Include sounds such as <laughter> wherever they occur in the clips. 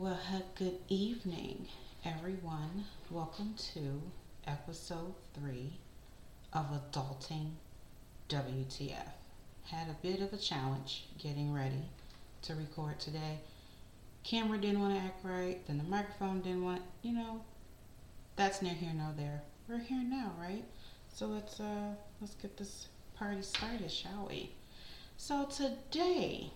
Well, good evening, everyone. Welcome to episode three of Adulting WTF. Had a bit of a challenge getting ready to record today. Camera didn't want to act right, then the microphone didn't want, you know, that's near here, no there. We're here now, right? So let's uh let's get this party started, shall we? So today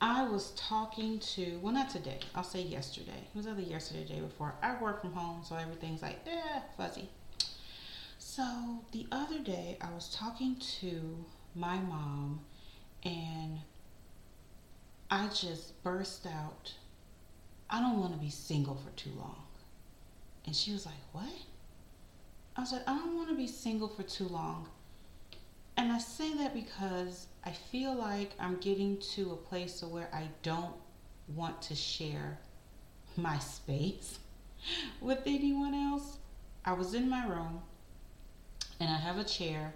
I was talking to, well, not today, I'll say yesterday. It was either yesterday day before. I work from home, so everything's like, eh, fuzzy. So the other day, I was talking to my mom, and I just burst out, I don't want to be single for too long. And she was like, What? I said, I don't want to be single for too long. And I say that because I feel like I'm getting to a place where I don't want to share my space <laughs> with anyone else. I was in my room and I have a chair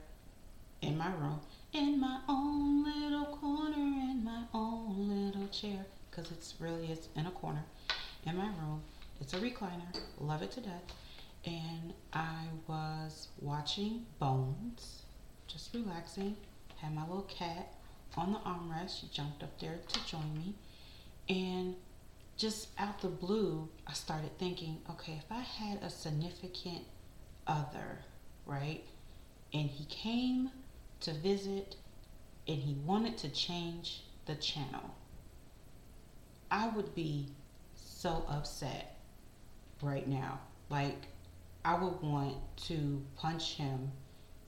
in my room in my own little corner in my own little chair because it's really it's in a corner in my room. It's a recliner, love it to death. And I was watching Bones just relaxing. Had my little cat on the armrest. She jumped up there to join me. And just out the blue, I started thinking, okay, if I had a significant other, right? And he came to visit and he wanted to change the channel, I would be so upset right now. Like, I would want to punch him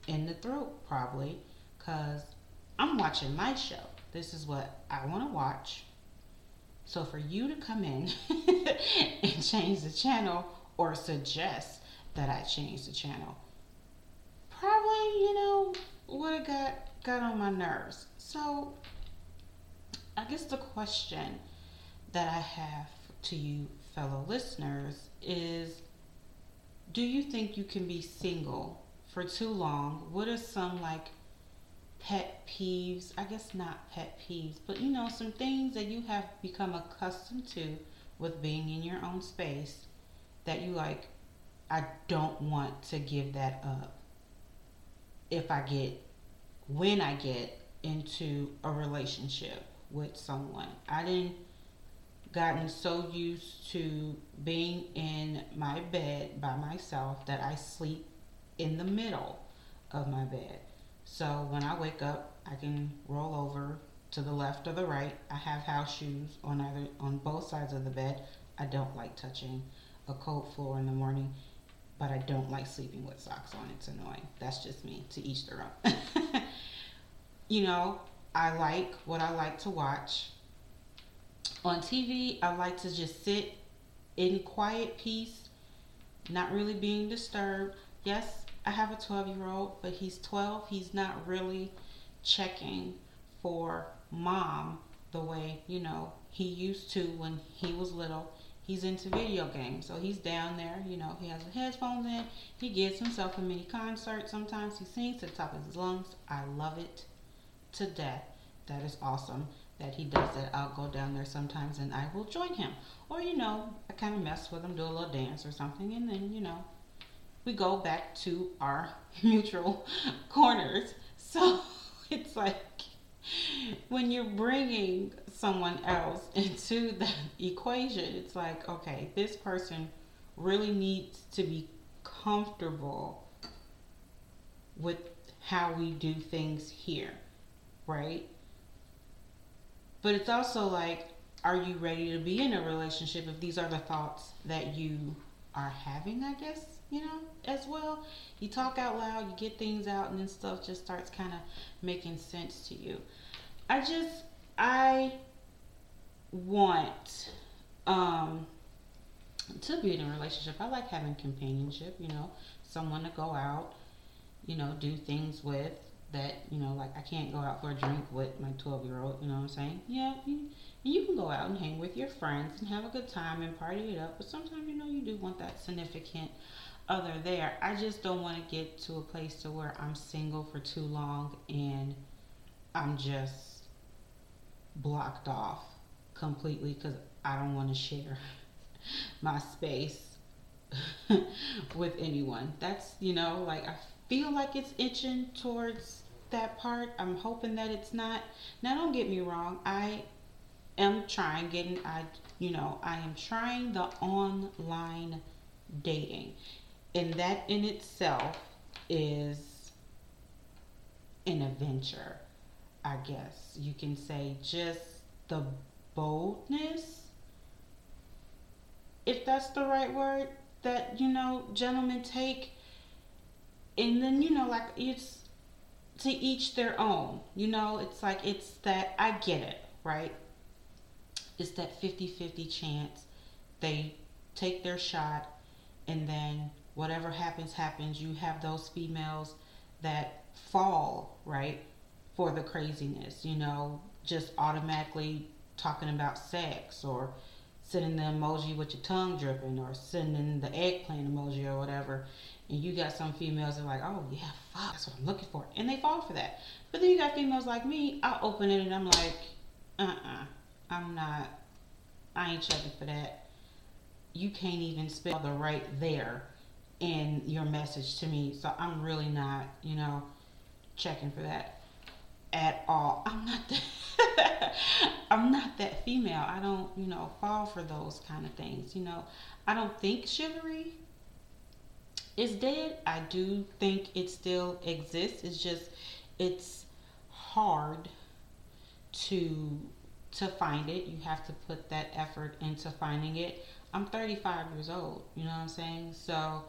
in the throat probably because I'm watching my show. This is what I want to watch. So for you to come in <laughs> and change the channel or suggest that I change the channel, probably, you know, would have got got on my nerves. So I guess the question that I have to you fellow listeners is do you think you can be single for too long, what are some like pet peeves? I guess not pet peeves, but you know, some things that you have become accustomed to with being in your own space that you like, I don't want to give that up if I get, when I get into a relationship with someone. I didn't gotten so used to being in my bed by myself that I sleep in the middle of my bed. So when I wake up, I can roll over to the left or the right. I have house shoes on either on both sides of the bed. I don't like touching a cold floor in the morning, but I don't like sleeping with socks on. It's annoying. That's just me. To each their own. <laughs> you know, I like what I like to watch. On TV, I like to just sit in quiet peace, not really being disturbed. Yes, I have a 12 year old, but he's 12. He's not really checking for mom the way, you know, he used to when he was little. He's into video games, so he's down there, you know, he has the headphones in. He gives himself a mini concert. Sometimes he sings to the top of his lungs. I love it to death. That is awesome that he does that. I'll go down there sometimes and I will join him. Or, you know, I kind of mess with him, do a little dance or something, and then, you know, we go back to our <laughs> mutual corners. So <laughs> it's like when you're bringing someone else into the equation, it's like, okay, this person really needs to be comfortable with how we do things here, right? But it's also like, are you ready to be in a relationship if these are the thoughts that you are having, I guess? You know, as well. You talk out loud, you get things out, and then stuff just starts kind of making sense to you. I just, I want um, to be in a relationship. I like having companionship, you know, someone to go out, you know, do things with that, you know, like I can't go out for a drink with my 12 year old, you know what I'm saying? Yeah, you, you can go out and hang with your friends and have a good time and party it up, but sometimes, you know, you do want that significant other there. I just don't want to get to a place to where I'm single for too long and I'm just blocked off completely because I don't want to share <laughs> my space <laughs> with anyone. That's, you know, like I feel like it's itching towards that part. I'm hoping that it's not. Now, don't get me wrong. I am trying getting, I, you know, I am trying the online dating. And that in itself is an adventure, I guess you can say. Just the boldness, if that's the right word, that, you know, gentlemen take. And then, you know, like it's to each their own. You know, it's like, it's that, I get it, right? It's that 50 50 chance. They take their shot, and then whatever happens, happens. You have those females that fall, right, for the craziness, you know, just automatically talking about sex or sending the emoji with your tongue dripping or sending the eggplant emoji or whatever. And you got some females that are like, oh yeah, fuck, that's what I'm looking for. And they fall for that. But then you got females like me, I open it and I'm like, uh uh-uh, uh, I'm not, I ain't checking for that. You can't even spell the right there in your message to me. So I'm really not, you know, checking for that at all. <laughs> I'm not that <laughs> I'm not that female. I don't, you know, fall for those kind of things. You know, I don't think chivalry is dead. I do think it still exists. It's just it's hard to to find it. You have to put that effort into finding it. I'm 35 years old, you know what I'm saying? So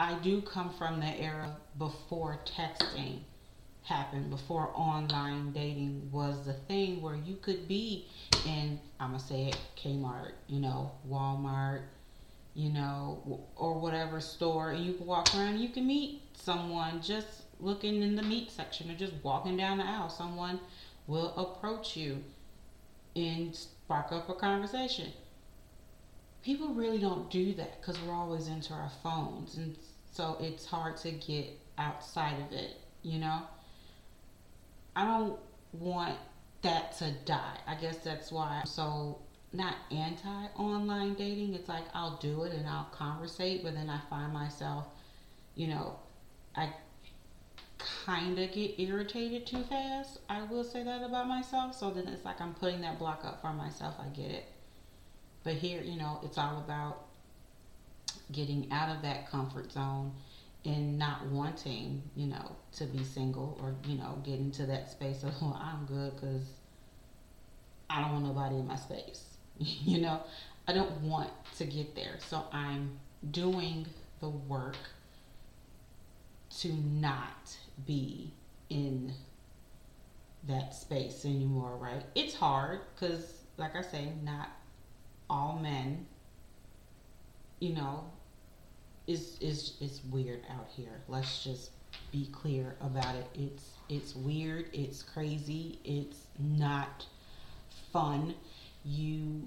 I do come from the era before texting happened, before online dating was the thing where you could be in, I'm going to say it, Kmart, you know, Walmart, you know, or whatever store, and you can walk around you can meet someone just looking in the meat section or just walking down the aisle. Someone will approach you and spark up a conversation. People really don't do that because we're always into our phones. And so it's hard to get outside of it, you know? I don't want that to die. I guess that's why I'm so not anti online dating. It's like I'll do it and I'll conversate, but then I find myself, you know, I kind of get irritated too fast. I will say that about myself. So then it's like I'm putting that block up for myself. I get it. But here, you know, it's all about getting out of that comfort zone and not wanting, you know, to be single or, you know, get into that space of, well, I'm good because I don't want nobody in my space. <laughs> you know, I don't want to get there. So I'm doing the work to not be in that space anymore, right? It's hard because, like I say, not all men, you know, is is is weird out here. Let's just be clear about it. It's it's weird, it's crazy, it's not fun. You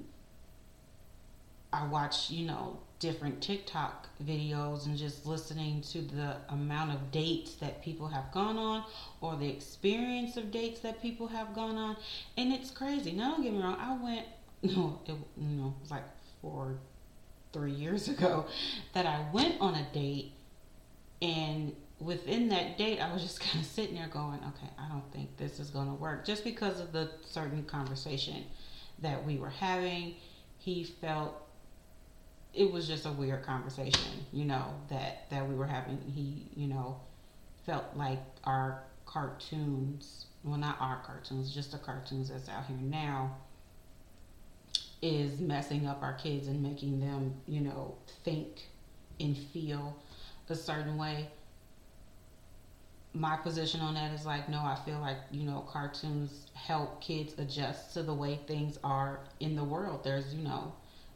I watch, you know, different TikTok videos and just listening to the amount of dates that people have gone on or the experience of dates that people have gone on. And it's crazy. Now, don't get me wrong, I went, no, it, you know, it was like four, three years <laughs> ago that I went on a date and within that date I was just <laughs> kind of sitting there going, okay, I don't think this is going to work just because of the certain conversation that we were having. He felt it was just a weird conversation, you know, that that we were having. He, you know, felt like our cartoons, well not our cartoons, just the cartoons that's out here now is messing up our kids and making them, you know, think and feel a certain way. My position on that is like, no, I feel like, you know, cartoons help kids adjust to the way things are in the world. There's, you know,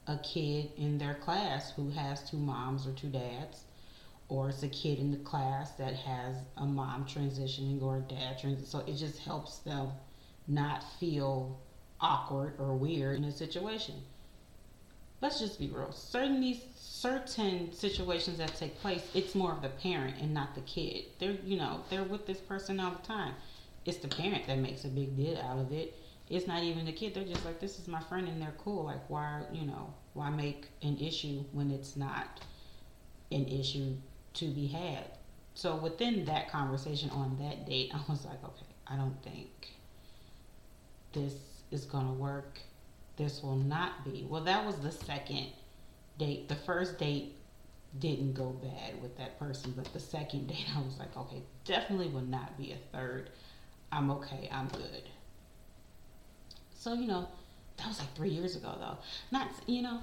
a kid in their class who has two moms or two dads, or it's a kid in the class that has a mom transitioning or a dad transitioning. So it just helps them not feel awkward or weird in a situation. Let's just be real. Certain these certain situations that take place, it's more of the parent and not the kid. They're you know they're with this person all the time. It's the parent that makes a big deal out of it, it's not even the kid. They're just like, this is my friend and they're cool. Like, why, you know, why make an issue when it's not an issue to be had? So within that conversation on that date, <laughs> I was like, okay, I don't think this is going to work. This will not be. Well, that was the second date. The first date didn't go bad with that person, but the second <laughs> date, I was like, okay, definitely will not be a third. I'm okay. I'm good. So, you know, that was like three years ago, though. Not, you know,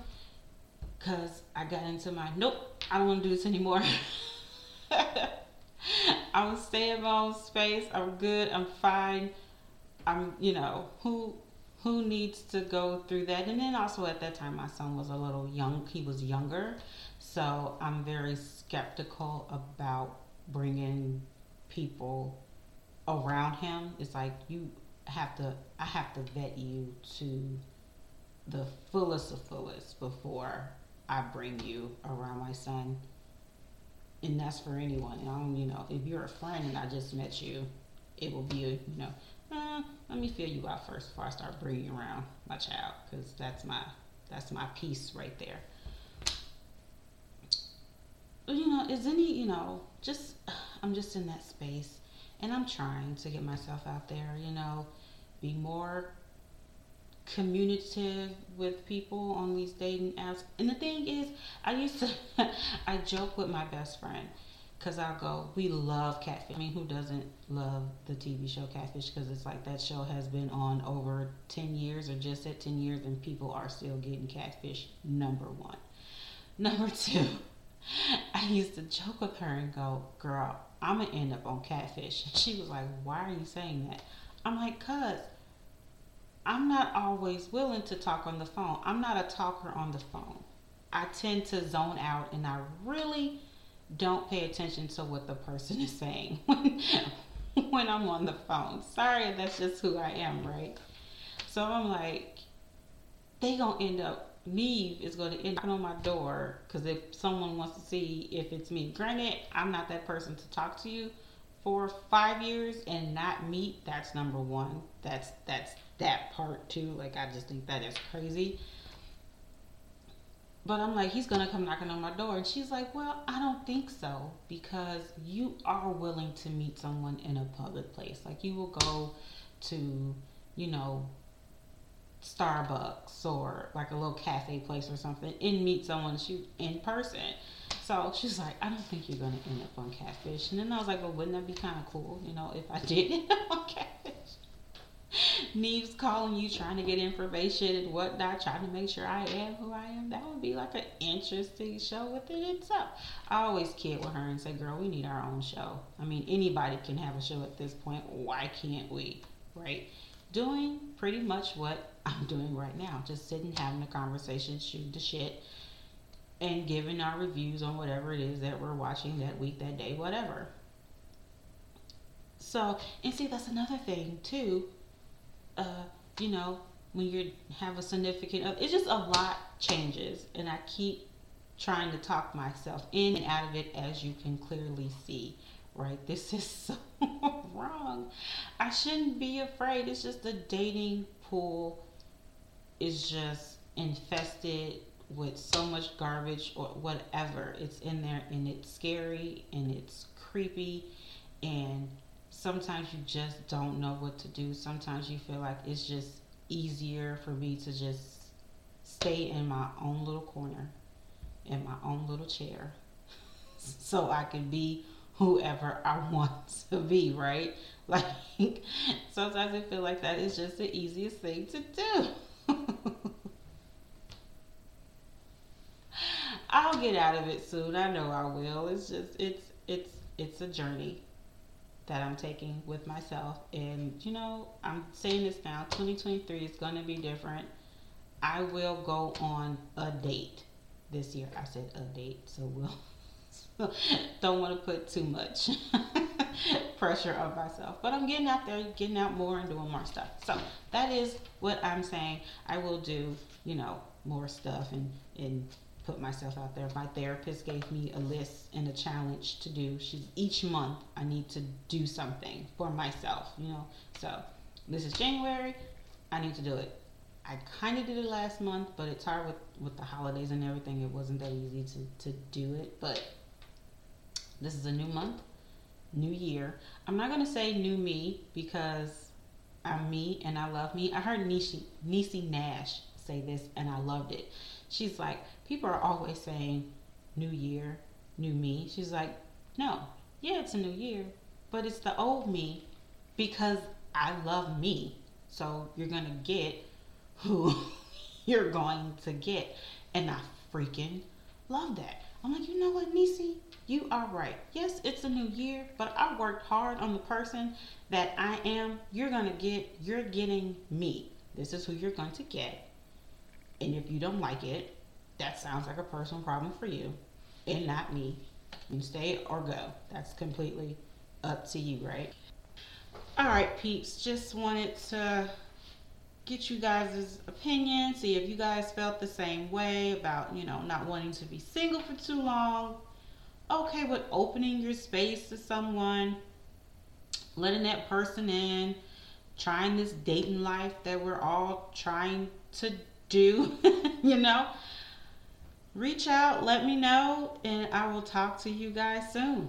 because I got into my, nope, I don't want to do this anymore. <laughs> I'm staying in my own space. I'm good. I'm fine. I'm, you know, who who needs to go through that? And then also at that time, my son was a little young. He was younger, so I'm very skeptical about bringing people around him. It's like you have to. I have to vet you to the fullest of fullest before I bring you around my son and that's for anyone. Um, you know, if you're a friend and I just met you, it will be a, you know, eh, let me feel you out first before I start bringing around my child, because that's my that's my piece right there. You know, is any you know, just I'm just in that space, and I'm trying to get myself out there. You know, be more communicative with people on these dating apps. And the thing is, I used to, <laughs> I joke with my best friend because I'll go, we love Catfish. I mean, who doesn't love the TV show Catfish? Because it's like that show has been on over 10 years or just at 10 years, and people are still getting Catfish, number one. Number <laughs> two, I used to joke with her and go, girl, I'm going to end up on Catfish. And she was like, why are you saying that? I'm like, cuz I'm not always willing to talk on the phone. I'm not a talker on the phone. I tend to zone out and I really don't pay attention to what the person is saying <laughs> when, I'm on the phone. Sorry, that's just who I am, right? So I'm like, they gonna end up, Nev is gonna end up on my door because if someone wants to see if it's me. Granted, I'm not that person to talk to you for five years and not meet. That's number one. That's that's that part too. Like I just think that is crazy. But I'm like, he's gonna come knocking on my door, and she's like, well, I don't think so because you are willing to meet someone in a public place. Like you will go to, you know, Starbucks or like a little cafe place or something and meet someone in person. So she's like, I don't think you're gonna end up on catfish. And then I was like, well, wouldn't that be kind of cool, you know, if I did <laughs> end up on catfish? <laughs> Nev's calling you, trying to get information and whatnot, trying to make sure I am who I am. That would be like an interesting show within itself. I always kid with her and say, girl, we need our own show. I mean, anybody can have a show at this point. Why can't we? Right? Doing pretty much what I'm doing right now. Just sitting, having a conversation, shooting the shit, and giving our reviews on whatever it is that we're watching that week, that day, whatever. So, and see, that's another thing too uh, you know, when you have a significant other, it's just a lot changes, and I keep trying to talk myself in and out of it, as you can clearly see. Right, this <laughs> is so wrong. I shouldn't be afraid. It's just the dating pool is just infested with so much garbage or whatever. It's in there and it's scary and it's creepy and sometimes you just don't know what to do. Sometimes you feel like it's just easier for me to just stay in my own little corner, in my own little chair, <laughs> so I can be whoever I <laughs> want to be, right? <laughs> Like, sometimes I feel like that is just the easiest thing to do. I'll get out of it soon. I know I will. It's just it's it's it's a journey that I'm taking with myself. And, you know, I'm saying this now 2023 is going to be different. I will go on a date this year. I said a date, so we'll. <laughs> don't want to put too much <laughs> pressure on myself. But I'm getting out there, getting out more and doing more stuff. So that is what I'm saying. I will do, you know, more stuff and, and put myself out there. My therapist gave me a list and a challenge to do. She's each month I need to do something for myself, you know. So this is January. I need to do it. I kind of did it last month, but it's hard with, with the holidays and everything. It wasn't that easy to, to do it. But this is a new month, new year. I'm not going to say new me because I'm me and I love me. I heard Niecy, Niecy Nash say this and I loved it. She's like, people are always saying new year, new me. She's like, no, yeah, it's a new year, but it's the old me because I love me. So you're going to get who <laughs> you're going to get. And I freaking love that. I'm like, you know what, Niecy? You are right. Yes, it's a new year, but I worked hard on the person that I am. You're going to get, you're getting me. This is who you're going to get. And if you don't like it, that sounds like a personal problem for you and not me. You stay or go. That's completely up to you, right? All right, peeps. Just wanted to get you guys' opinion, see if you guys felt the same way about, you know, not wanting to be single for too long. Okay with opening your space to someone, letting that person in, trying this dating life that we're all trying to do, <laughs> you know. Reach out, let me know, and I will talk to you guys soon.